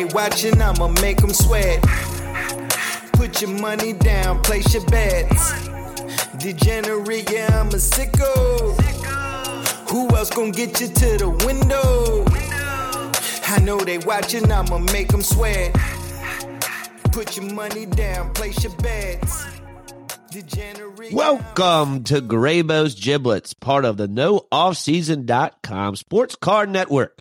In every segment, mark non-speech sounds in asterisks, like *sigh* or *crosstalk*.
they watching, I'ma make them sweat. Put your money down, place your bets. Degenerate, yeah, I'm a sicko. Who else gonna get you to the window? I know they watching, I'ma make them sweat. Put your money down, place your bets. Degenerate. Welcome to Graybo's Giblets, part of the NoOffSeason.com Sports Card Network.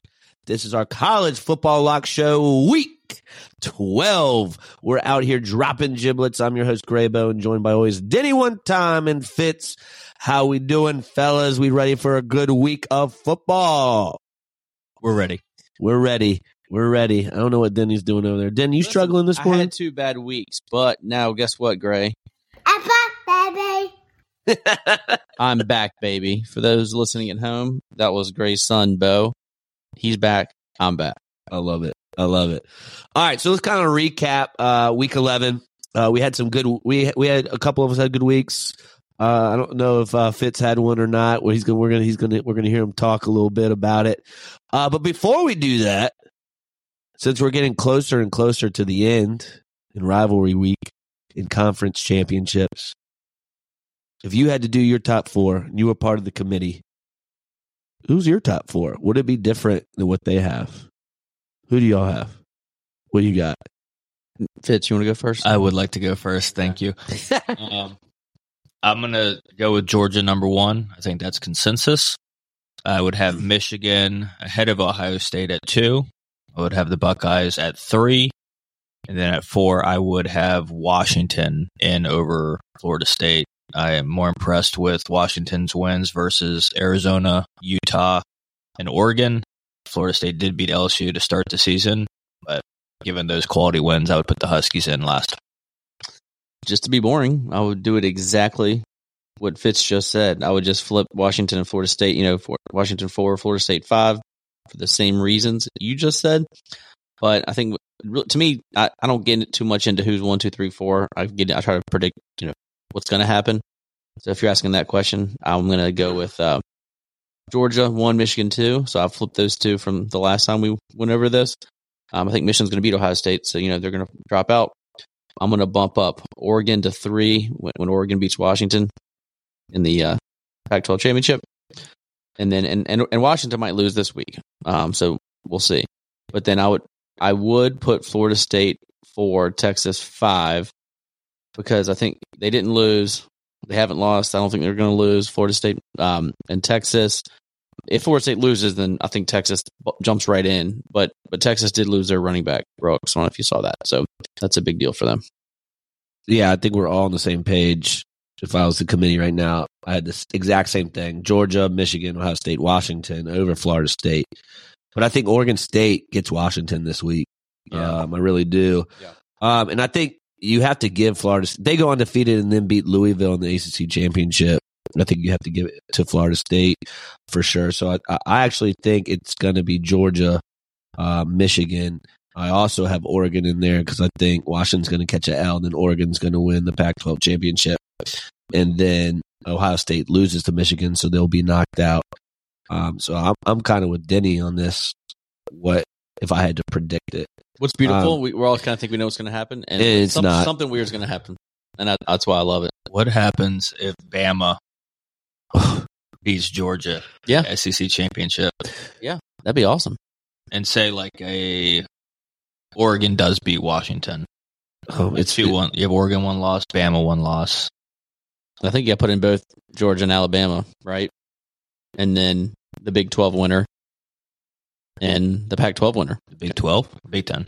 This is our college football lock show week 12. We're out here dropping giblets. I'm your host, Graybo, and joined by always Denny one time and Fitz. How we doing, fellas? We ready for a good week of football? We're ready. We're ready. We're ready. I don't know what Denny's doing over there. Denny, you struggling this I had two bad weeks, but now guess what, Gray? I'm back, baby. *laughs* I'm back, baby. For those listening at home, that was Gray's son, Bo. He's back. I'm back. I love it. I love it. All right, so let's kind of recap uh, week eleven. Uh, we had some good. We we had a couple of us had good weeks. Uh, I don't know if uh, Fitz had one or not. Well, he's gonna we're gonna he's gonna we're gonna hear him talk a little bit about it. Uh, but before we do that, since we're getting closer and closer to the end in rivalry week in conference championships, if you had to do your top four and you were part of the committee, who's your top four? Would it be different than what they have? Who do y'all have? What do you got? Fitz, you want to go first? I would like to go first. Thank you. *laughs* um, I'm going to go with Georgia number one. I think that's consensus. I would have Michigan ahead of Ohio State at two. I would have the Buckeyes at three. And then at four, I would have Washington in over Florida State. I am more impressed with Washington's wins versus Arizona, Utah, and Oregon. Florida State did beat LSU to start the season, but given those quality wins, I would put the Huskies in last. just to be boring, I would do it exactly what Fitz just said. I would just flip Washington and Florida State, you know, for Washington four, Florida State five, for the same reasons you just said. But I think to me, I, I don't get too much into who's one, two, three, four. I get I try to predict, you know, what's going to happen. So if you're asking that question, I'm going to go with uh, Georgia one, Michigan two. So I've flipped those two from the last time we went over this. Um, I think Michigan's going to beat Ohio State, so you know they're going to drop out. I'm going to bump up Oregon to three when, when Oregon beats Washington in the uh, Pac-12 championship, and then and, and and Washington might lose this week. Um, so we'll see. But then I would I would put Florida State four, Texas five, because I think they didn't lose. They haven't lost. I don't think they're going to lose. Florida State um, and Texas. If Florida State loses, then I think Texas jumps right in. But but Texas did lose their running back Brooks. I don't know if you saw that. So that's a big deal for them. Yeah, I think we're all on the same page. If I was the committee right now, I had this exact same thing: Georgia, Michigan, Ohio State, Washington over Florida State. But I think Oregon State gets Washington this week. Yeah. Um, I really do. Yeah. Um, and I think you have to give Florida. They go undefeated and then beat Louisville in the ACC championship. I think you have to give it to Florida State for sure. So I, I actually think it's going to be Georgia, uh, Michigan. I also have Oregon in there because I think Washington's going to catch an L, and then Oregon's going to win the Pac-12 championship, and then Ohio State loses to Michigan, so they'll be knocked out. Um, so I'm I'm kind of with Denny on this. What if I had to predict it? What's beautiful, Um, we, we're all kind of think we know what's going to happen, and It's some- not. something weird is going to happen, and I, that's why I love it. What happens if Bama *sighs* beats Georgia Yeah, SEC championship Yeah, that'd be awesome. and say like a Oregon does beat Washington? Oh, It's two one. You have Oregon one loss, Bama one loss. I think you got put in both Georgia and Alabama, right? And then the Big Twelve winner and the Pac twelve winner. Big Twelve, Big Ten.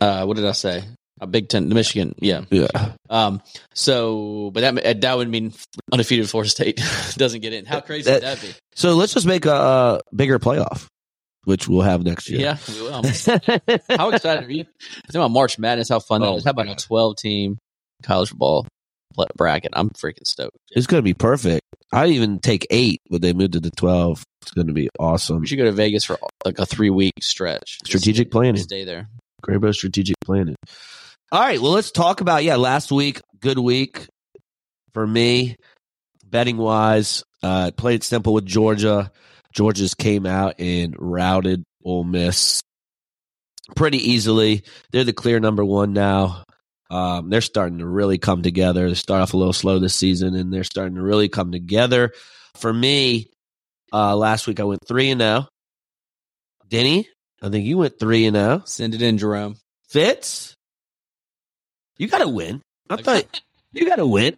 Uh, what did I say? A Big Ten, the Michigan, yeah. Yeah. Um. So, but that that would mean undefeated Florida State *laughs* doesn't get in. How crazy That- would that be? So let's just make a, uh bigger playoff, which we'll have next year. Yeah, we will. How excited are you? *laughs* Think about March Madness. How fun that Oh is. How about a twelve team college football bracket? I'm freaking stoked. It's going to be perfect. I'd even take eight, but they moved it to 12. It's going to be awesome. We should go to Vegas for like a three week stretch. Just Strategic planning. Stay there. Graybo strategic planning. All right. Well, let's talk about, yeah, last week, good week for me, betting wise. Uh, played simple with Georgia. Georgia's came out and routed Ole Miss. pretty easily. They're the clear number one now. Um, they're starting to really come together. They start off a little slow this season, and they're starting to really come together. For me, uh, last week I went three and zero. Denny, I think you went three and zero. Send it in, Jerome. Fitz, you got to win. I thought you got to win.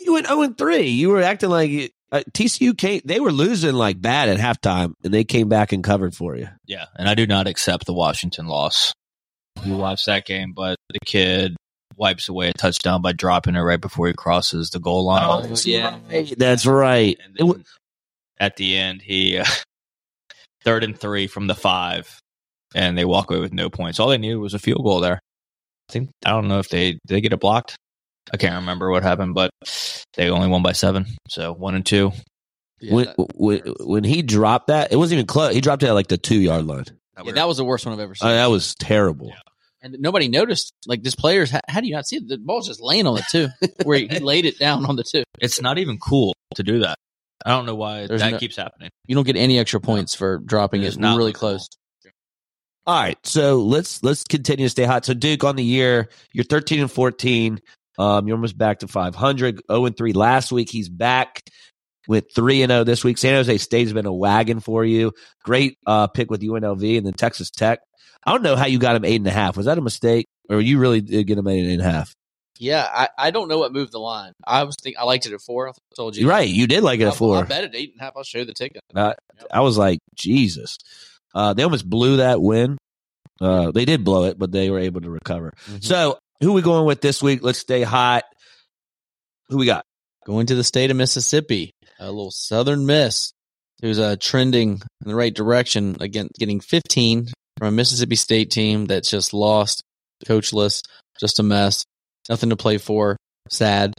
You went zero and three. You were acting like you- uh, TCU came. They were losing like bad at halftime, and they came back and covered for you. Yeah, and I do not accept the Washington loss. You watched that game, but the kid wipes away a touchdown by dropping it right before he crosses the goal line. yeah. That's right. And It wa- at the end, he uh, *laughs* third and three from the five, and they walk away with no points. All they needed was a field goal there. I think I don't know if they did they get it blocked. I can't remember what happened, but they only won by seven, so one and two. Yeah, when, when when he dropped that, it wasn't even close. He dropped it at like the two yard line. yeah, that was the worst one I've ever Uh, seen. that was terrible. And nobody noticed. Like this players, how, how do you not see it? The ball's just laying on the two, where he, he *laughs* laid it down on the two. It's not even cool to do that. I don't know why There's that no- keeps happening. You don't get any extra points for dropping It's it not really close. All right, so let's let's continue to stay hot. So Duke on the year, you're 13 and 14. Um, you're almost back to 500. 0 and 3 last week. He's back with 3 and 0 this week. San Jose State's been a wagon for you. Great uh, pick with UNLV and then Texas Tech. I don't know how you got him eight and a half. Was that a mistake, or you really did get him eight and a half? Yeah, I, I don't know what moved the line. I was think I liked it at four. I told you right. You did like it at four. I'll bet at eight and a half. I'll show you the ticket. Uh, I was like, Jesus. Uh, they almost blew that win. Uh, they did blow it, but they were able to recover. Mhm. So, who we going with this week? Let's stay hot. Who we got? Going to the state of Mississippi, a little Southern Miss, who's uh, trending in the right direction. Again, getting 15 from a Mississippi State team that's just lost, coachless, just a mess, nothing to play for. Sad.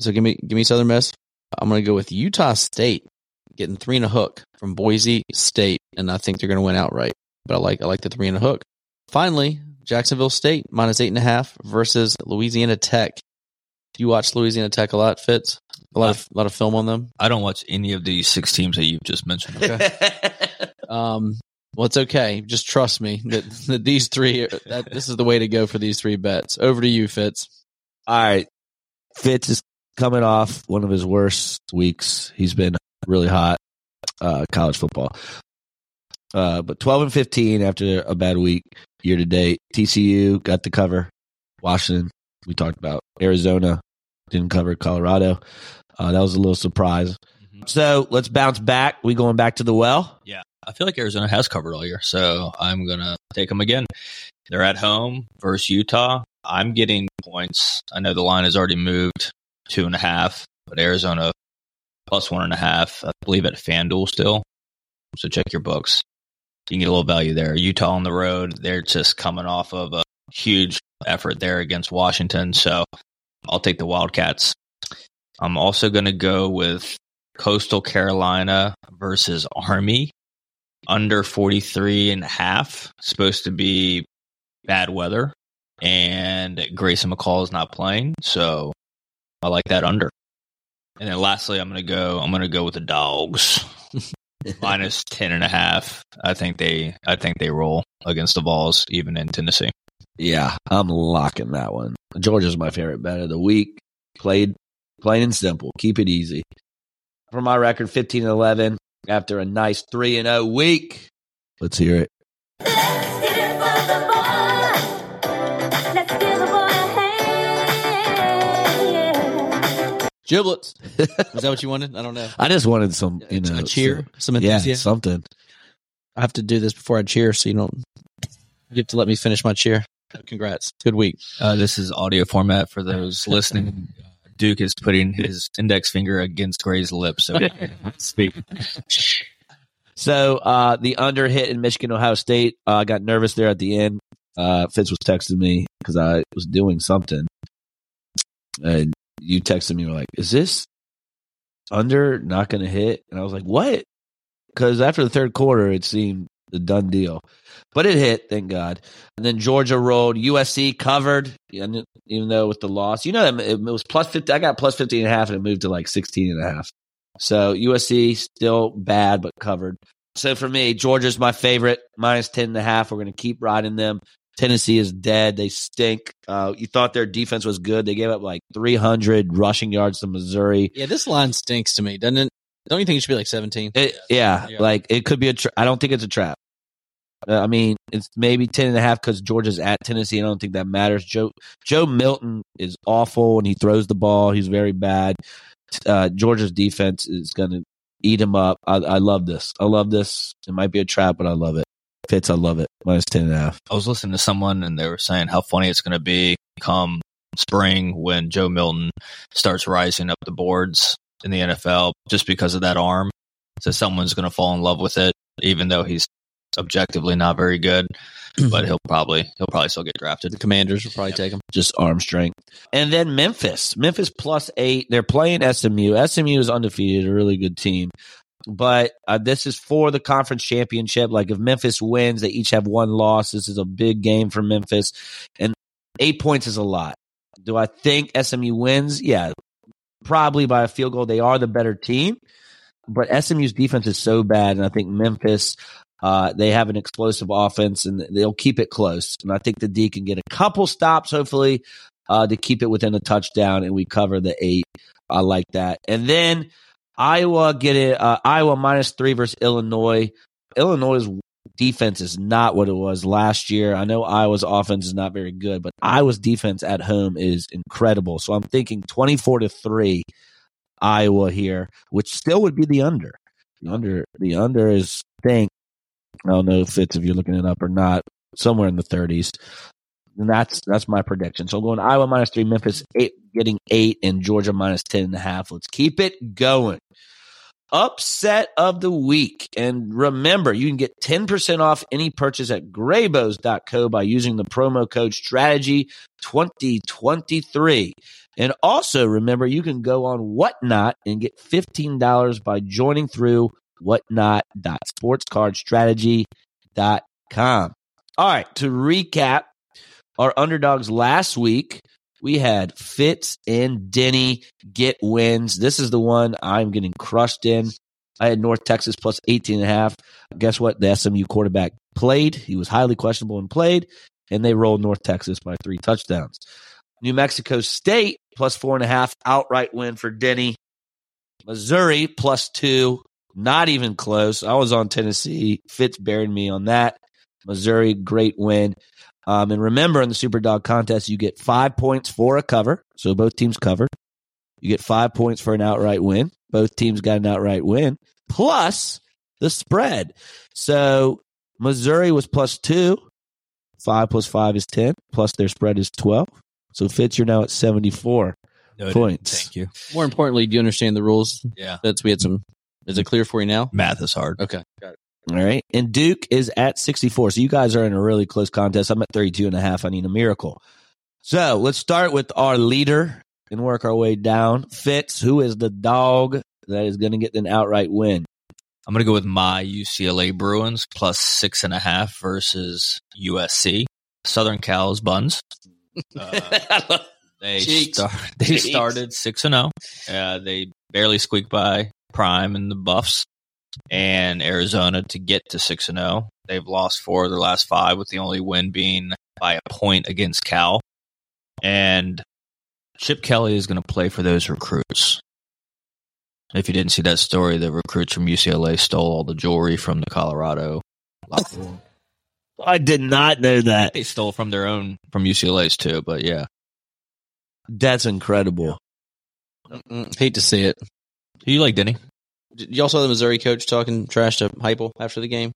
So give me give me Southern Miss. I'm going to go with Utah State, getting three and a hook from Boise State, and I think they're going to win outright. But I like I like the three and a hook. Finally, Jacksonville State minus eight and a half versus Louisiana Tech. Do you watch Louisiana Tech a lot, Fitz? A lot of a lot of film on them. I don't watch any of these six teams that you've just mentioned. *laughs* Um, well, it's okay. Just trust me that, that these three, that this is the way to go for these three bets. Over to you, Fitz. All right. Fitz is coming off one of his worst weeks. He's been really hot, uh, college football. Uh, but 12 and 15 after a bad week year to date. TCU got the cover. Washington, we talked about. Arizona didn't cover Colorado. Uh, that was a little surprise. So let's bounce back. We going back to the well? Yeah. I feel like Arizona has covered all year, so I'm gonna take them again. They're at home versus Utah. I'm getting points. I know the line has already moved two and a half, but Arizona plus one and a half. I believe at FanDuel still. So check your books. You can get a little value there. Utah on the road. They're just coming off of a huge effort there against Washington. So I'll take the Wildcats. I'm also going to go with Coastal Carolina versus Army under 43 and a half. Supposed to be bad weather. And Grayson McCall is not playing. So I like that under. And then lastly, I'm going to go, I'm going to go with the dogs *laughs* minus 10 and a half. I think they, I think they roll against the Vols even in Tennessee. Yeah, I'm locking that one. Georgia's my favorite bet of the week. Played plain and simple. Keep it easy. For my record, 15 and 11 after a nice 3 and 0 week. Let's hear it. Let's get it for the boy. Let's give the boy a hand. Giblets. *laughs* Is that what you wanted? I don't know. I just wanted some, you know, a cheer, some some- yeah, something. I have to do this before I cheer, so you don't. You have to let me finish my cheer. Congrats. Good week. Uh, this is audio format for those listening. Duke is putting his index finger against Gray's lips. So *laughs* speak. So uh, the under hit in Michigan, Ohio State. Uh, got nervous there at the end. Uh, Fitz was texting me because I was doing something, and you texted me. Were like, "Is this under not going to hit?" And I was like, "What?" Because after the third quarter, it seemed a done deal, but it hit. Thank God. And then Georgia rolled. USC covered, even though with the loss, you know, it was plus fifty. I got plus 15 and a half, and it moved to like 16 and a half. So USC still bad, but covered. So for me, Georgia's my favorite, minus 10 and a half. We're going to keep riding them. Tennessee is dead. They stink. Uh, you thought their defense was good. They gave up like 300 rushing yards to Missouri. Yeah, this line stinks to me, doesn't it? Don't you think it should be like 17? It, yeah, Yeah. like it could be a. Tra- I don't think it's a trap. Uh, I mean, it's maybe 10 and a half because Georgia's at Tennessee. I don't think that matters. Joe Joe Milton is awful when he throws the ball. He's very bad. Uh, Georgia's defense is going to eat him up. I, I love this. I love this. It might be a trap, but I love it. Fitz, I love it. Minus 10 and a half. I was listening to someone and they were saying how funny it's going to be come spring when Joe Milton starts rising up the boards in the NFL just because of that arm. So someone's going to fall in love with it, even though he's objectively not very good. But he'll probably he'll probably still get drafted. The Commanders will probably take him. just arm strength. And then Memphis, Memphis plus eight. They're playing SMU. SMU is undefeated, a really good team. But uh, this is for the conference championship. Like if Memphis wins, they each have one loss. This is a big game for Memphis, and eight points is a lot. Do I think SMU wins? Yeah, probably by a field goal. They are the better team, but SMU's defense is so bad, and I think Memphis. Uh, they have an explosive offense and they'll keep it close. And I think the D can get a couple stops, hopefully, uh, to keep it within a touchdown and we cover the eight. I like that. And then Iowa get it, uh, Iowa minus three versus Illinois. Illinois' defense is not what it was last year. I know Iowa's offense is not very good, but Iowa's defense at home is incredible. So I'm thinking 24 to three Iowa here, which still would be the under. The under, the under is think I don't know if it's if you're looking it up or not, somewhere in the 30s. And that's that's my prediction. So I'm going Iowa minus three, Memphis eight, getting eight, and Georgia minus ten and a half. Let's keep it going. Upset of the week. And remember, you can get 10% off any purchase at graybos.co by using the promo code strategy 2023. And also remember, you can go on Whatnot and get $15 by joining through whatnot.sportscardstrategy.com. All right, to recap our underdogs last week, we had Fitz and Denny get wins. This is the one I'm getting crushed in. I had North Texas plus 18 and a half. Guess what? The SMU quarterback played. He was highly questionable and played, and they rolled North Texas by three touchdowns. New Mexico State plus four and a half outright win for Denny. Missouri plus two, not even close. I was on Tennessee. Fitz buried me on that. Missouri, great win. Um, and remember, in the Super Dog contest, you get five points for a cover. So both teams covered. You get five points for an outright win. Both teams got an outright win, plus the spread. So Missouri was plus two. Five plus five is 10, plus their spread is 12. So Fitz, you're now at 74 Noted. points. Thank you. More importantly, do you understand the rules? Yeah. That's we had some. Is it clear for you now? Math is hard. Okay. Got it. All right. And Duke is at 64. So you guys are in a really close contest. I'm at 32 and a half. I need a miracle. So let's start with our leader and work our way down. Fitz, who is the dog that is going to get an outright win? I'm going to go with my UCLA Bruins plus six and a half versus USC. Southern Cal's buns. Uh, *laughs* they Cheeks. start, they started six and zero. Uh, they barely squeaked by Prime and the Buffs and Arizona to get to six and zero. They've lost four of their last five, with the only win being by a point against Cal. And Chip Kelly is going to play for those recruits. If you didn't see that story, the recruits from UCLA stole all the jewelry from the Colorado. locker room. I did not know that. they stole from their own from UCLA's too, but yeah. That's incredible. Mm, hate to see it. Who you like, Denny? Did y'all saw the Missouri coach talking trash to Heupel after the game?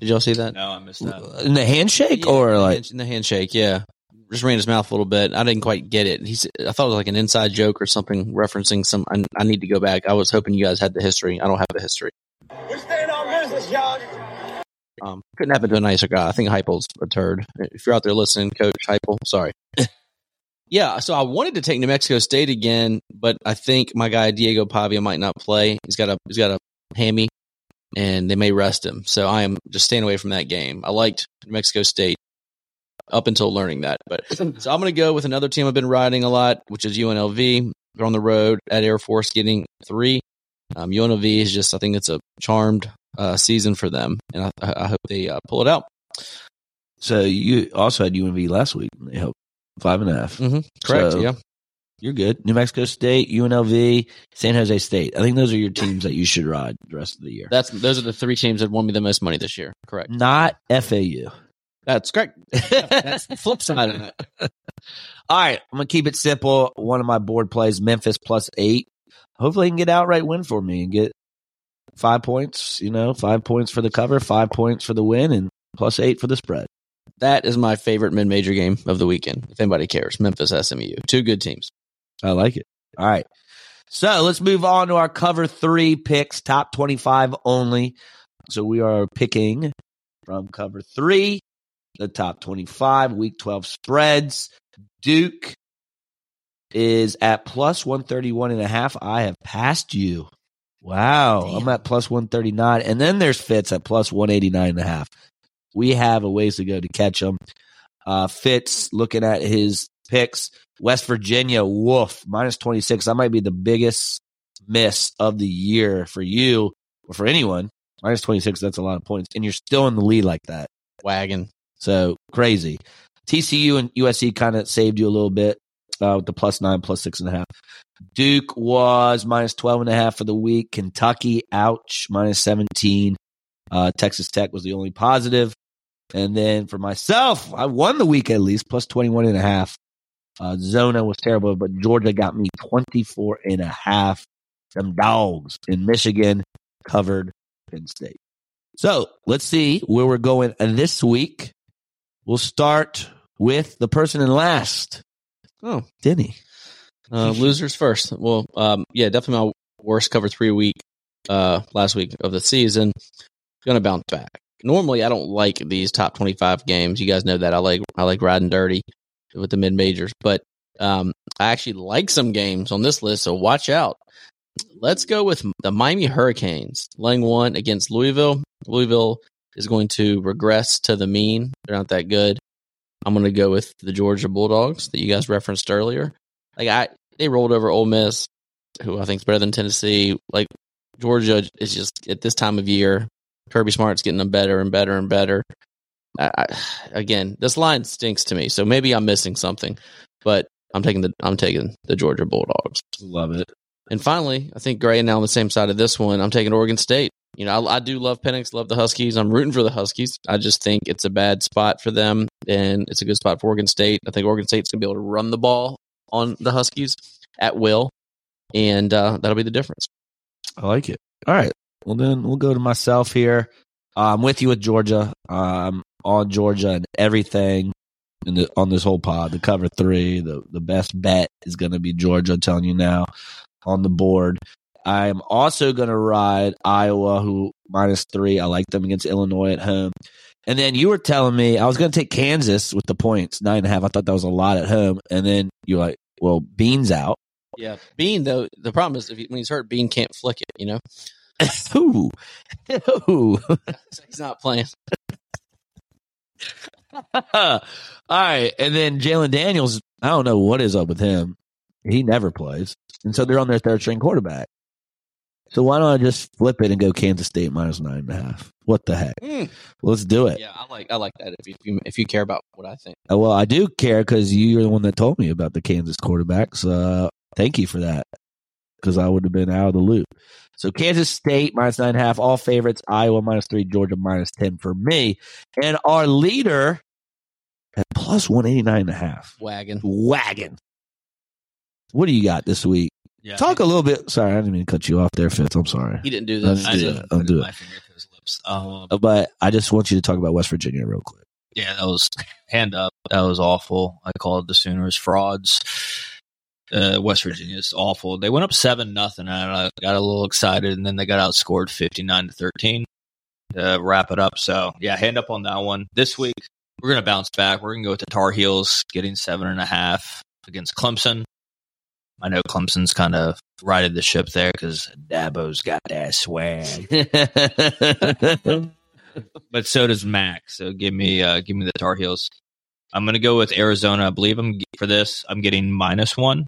Did y'all see that? No, I missed that. In the handshake Yeah, or in like in the handshake? Yeah, just ran his mouth a little bit. I didn't quite get it. He's. I thought it was like an inside joke or something referencing some. I, I need to go back. I was hoping you guys had the history. I don't have the history. We stand on business, y'all. Um, couldn't happen to a nicer guy. I think Heupel's a turd. If you're out there listening, Coach Heupel, sorry. *laughs* yeah, so I wanted to take New Mexico State again, but I think my guy Diego Pavia might not play. He's got a he's got a hammy, and they may rest him. So I am just staying away from that game. I liked New Mexico State up until learning that, but *laughs* so I'm going to go with another team I've been riding a lot, which is UNLV. They're on the road at Air Force, getting three. Um, UNLV is just I think it's a charmed uh, season for them, and I, I hope they uh, pull it out. So you also had UNV last week. They helped five and a half. Mm-hmm. Correct. So- yeah. You're good. New Mexico State, UNLV, San Jose State. I think those are your teams that you should ride the rest of the year. That's those are the three teams that won me the most money this year. Correct. Not FAU. That's correct. *laughs* That's the flip side of it. All right, I'm gonna keep it simple. One of my board plays, Memphis plus eight. Hopefully, he can get outright win for me and get five points. You know, five points for the cover, five points for the win, and plus eight for the spread. That is my favorite mid-major game of the weekend. If anybody cares, Memphis SMU, two good teams. I like it. All right, so let's move on to our cover three picks, top twenty-five only. So we are picking from cover three, the top twenty-five, week twelve spreads. Duke is at plus 131 and a half. I have passed you. Wow. I'm at plus 139. And then there's Fitz at plus 189 and a half. We have a ways to go to catch them. Uh, Fitz looking at his picks. West Virginia, woof, minus 26. That might be the biggest miss of the year for you or for anyone. Minus 26, that's a lot of points. And you're still in the lead like that. Wagon. So crazy. TCU and USC kind of saved you a little bit uh, with the plus nine, plus six and a half. Duke was minus 12 and a half for the week. Kentucky, ouch, minus 17. Uh, Texas Tech was the only positive. And then for myself, I won the week at least, plus 21 and a half. Uh, Zona was terrible, but Georgia got me 24 and a half. Them dogs in Michigan covered Penn State. So let's see where we're going this week. We'll start with the person in last. Oh, Denny. Uh, losers first. Well, um, yeah, definitely my worst cover three week uh, last week of the season. Going to bounce back. Normally, I don't like these top twenty five games. You guys know that I like I like riding dirty with the mid majors, but um, I actually like some games on this list. So watch out. Let's go with the Miami Hurricanes laying one against Louisville. Louisville is going to regress to the mean. They're not that good. I'm going to go with the Georgia Bulldogs that you guys referenced earlier. Like I, they rolled over Ole Miss, who I think is better than Tennessee. Like Georgia is just at this time of year, Kirby Smart's getting them better and better and better. I, I, again, this line stinks to me, so maybe I'm missing something, but I'm taking the I'm taking the Georgia Bulldogs. Love it. And finally, I think Gray and now on the same side of this one. I'm taking Oregon State. You know, I, I do love Penix, love the Huskies. I'm rooting for the Huskies. I just think it's a bad spot for them, and it's a good spot for Oregon State. I think Oregon State's gonna be able to run the ball on the Huskies at will, and uh, that'll be the difference. I like it. All right. Well, then we'll go to myself here. Uh, I'm with you with Georgia. I'm on Georgia and everything in the, on this whole pod. The cover three, the, the best bet is going to be Georgia. I'm telling you now on the board. I am also going to ride Iowa, who minus three. I like them against Illinois at home. And then you were telling me I was going to take Kansas with the points, nine and a half. I thought that was a lot at home. And then you're like, well, Bean's out. Yeah, Bean though. The problem is if he, when he's hurt, Bean can't flick it. You know, Ooh. Ooh. he's not playing. *laughs* All right. And then Jalen Daniels, I don't know what is up with him. He never plays. And so they're on their third string quarterback. So why don't I just flip it and go Kansas State minus nine and a half? What the heck? Mm. Let's do it. Yeah, I like I like that. If you, if you if you care about what I think, Uh, Well, I do care because you're the one that told me about the Kansas quarterbacks. Uh, thank you for that because I would have been out of the loop. So Kansas State minus nine and a half, all favorites. Iowa minus three, Georgia minus 10 for me. And our leader at plus 189 and a half. wagon. Wagon. What do you got this week? Yeah, Talk a little bit. Sorry, I didn't mean to cut you off there, Fitz. I'm sorry. He didn't do this. I do didn't. I'll put do it. finger to his lips. Um, Uh, But I just want you to talk about West Virginia real quick. yeah, that was hand up. That was awful. I called the Sooners frauds. Uh, West Virginia is awful. They went up seven nothing, and I got a little excited, and then they got outscored fifty nine to thirteen to wrap it up. So yeah, hand up on that one. This week we're gonna bounce back. We're gonna go with the Tar Heels, getting seven and a half against Clemson. I know Clemson's kind of righted the ship there because Dabo's got that swag. *laughs* but so does Mack. So give me uh, give me the Tar Heels. I'm gonna go with Arizona. I believe I'm for this. I'm getting minus one.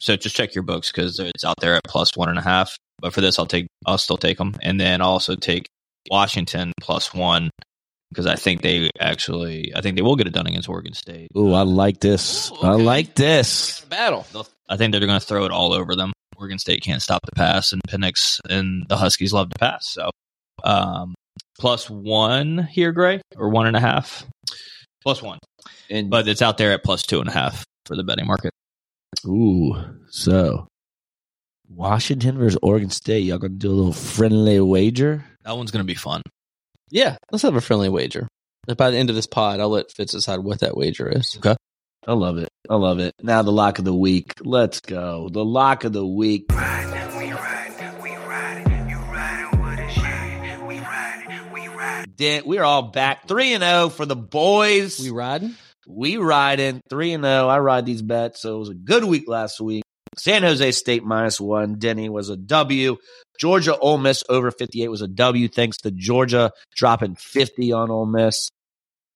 So just check your books because it's out there at plus one and a half. But for this, I'll take I'll still take them, and then I'll also take Washington plus one because I think they actually I think they will get it done against Oregon State. Ooh, I like this. I like this. Battle. They'll- I think they're going to throw it all over them. Oregon State can't stop the pass, and Penix and the Huskies love to pass. So, um, plus one here, Gray, or one and a half, plus one, And but it's out there at plus two and a half for the betting market. Ooh, so Washington versus Oregon State. Y'all gonna do a little friendly wager? That one's going to be fun. Yeah, let's have a friendly wager. By the end of this pod, I'll let Fitz decide what that wager is. Okay. I love it. I love it. Now the lock of the week. Let's go. The lock of the week. Dan, we're all back. 3 and 0 for the boys. We riding? We riding 3 and 0. I ride these bets, so it was a good week last week. San Jose State minus 1. Denny was a W. Georgia Ole Miss over 58 was a W thanks to Georgia dropping 50 on Ole Miss.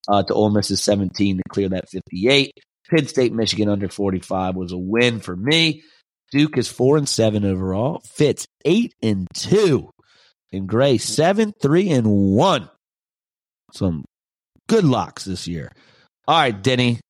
Uh, to Ole Miss's 17 to clear that 58. Penn State, Michigan under 45 was a win for me. Duke is four and seven overall. Fitz eight and two. And Gray seven, three, and one. Some good locks this year. All right, Denny.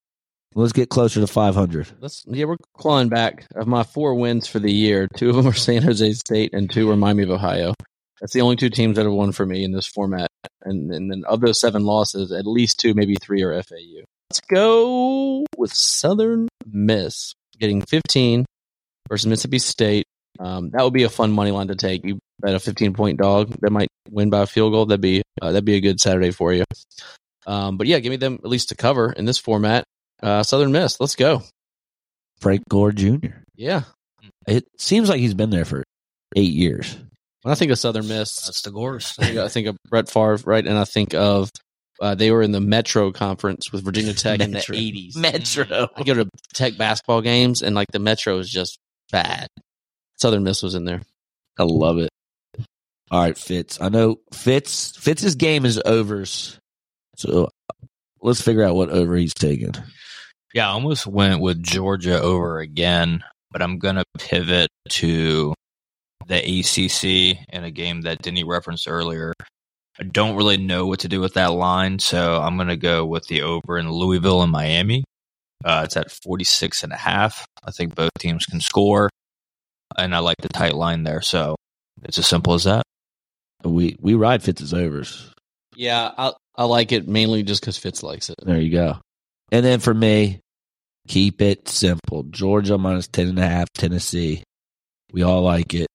Let's get closer to 500. Let's yeah, we're clawing back. Of my four wins for the year, two of them are San Jose State and two are Miami of Ohio. That's the only two teams that have won for me in this format. And and then of those seven losses, at least two, maybe three are FAU. Let's go with Southern Miss getting 15 versus Mississippi State. Um, that would be a fun money line to take. You bet a 15 point dog that might win by a field goal. That'd be uh, that'd be a good Saturday for you. Um, but yeah, give me them at least to cover in this format. Uh, Southern Miss, let's go. Frank Gore Jr. Yeah, It seems like he's been there for eight years. When I think of Southern Miss, That's the Gores. I think, I think of Brett Favre, right? And I think of uh, they were in the Metro Conference with Virginia Tech in the 80s. Metro. I go to Tech basketball games, and like the Metro is just bad. Southern Miss was in there. I love it. All right, Fitz. I know Fitz Fitz's game is overs. So let's figure out what over he's taking. Yeah, I almost went with Georgia over again, but I'm going to pivot to the ACC in a game that Denny referenced earlier. I don't really know what to do with that line, so I'm going to go with the over in Louisville and Miami. Uh, it's at 46 and a half. I think both teams can score, and I like the tight line there, so it's as simple as that. We we ride Fitz's overs. Yeah, I I like it mainly just because Fitz likes it. There you go. And then for me, keep it simple. Georgia minus ten and a half, Tennessee. We all like it.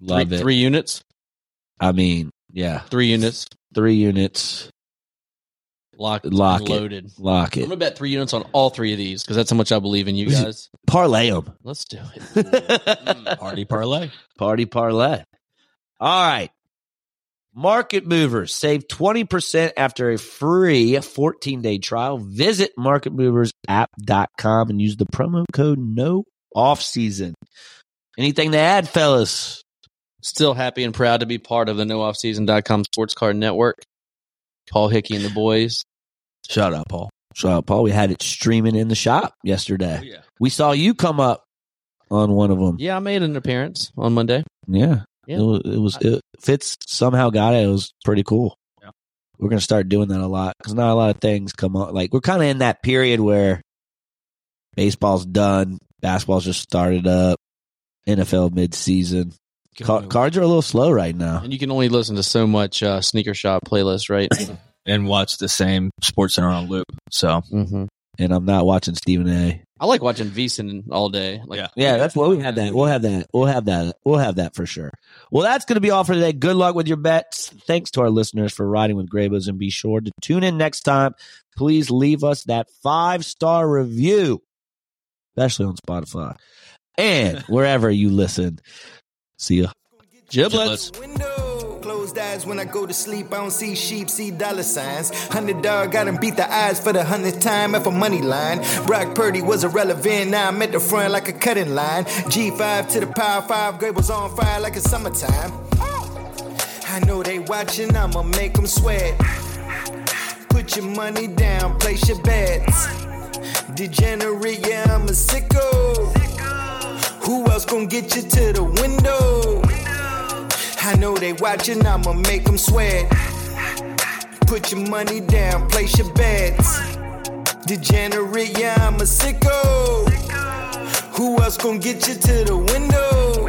Love three, it. Three units. I mean, yeah. Three units. Three units. Locked. Lock and it. loaded. Lock I'm gonna bet three units on all three of these because that's how much I believe in you guys. Parlay them. Let's do it. *laughs* Mm, party parlay. Party parlay. All right. Market Movers save 20% after a free 14 day trial. Visit marketmoversapp.com and use the promo code no off season. Anything to add, fellas? Still happy and proud to be part of the nooffseason.com sports card network. Paul Hickey and the boys. Shout out, Paul. Shout out, Paul, we had it streaming in the shop yesterday. Oh, yeah. We saw you come up on one of them. Yeah, I made an appearance on Monday. Yeah. Yeah. It was, it was it, Fitz somehow got it. It was pretty cool. Yeah. We're going to start doing that a lot because not a lot of things come up. Like, we're kind of in that period where baseball's done, basketball's just started up, NFL midseason. Ca- cards are a little slow right now. And you can only listen to so much uh, sneaker shop playlist, right? *laughs* And watch the same Sports Center on loop. So mm-hmm. And I'm not watching Stephen A. I like watching VSiN all day. Like, Yeah. Yeah, that's what we have that. We'll have that. We'll have that. We'll have that for sure. Well, that's going to be all for today. Good luck with your bets. Thanks to our listeners for riding with Graybos and be sure to tune in next time. Please leave us that five star review, especially on Spotify and *laughs* wherever you listen. See ya. giblets. Window. Closed eyes when I go to sleep. I don't see sheep, see dollar signs. Hundred dog got him beat the eyes for the hundredth time at a money line. Brock Purdy was irrelevant. Now I'm at the front like a cutting line. G5 to the power five. Grade was on fire like a summertime. I know they watching. I'ma make them sweat. Put your money down, place your bets. Degenerate, yeah, I'm a sicko. Who else gonna get you to the window? I know they watching, I'ma make them sweat. Put your money down, place your bets. Degenerate, yeah, I'm a sicko. Who else gonna get you to the window?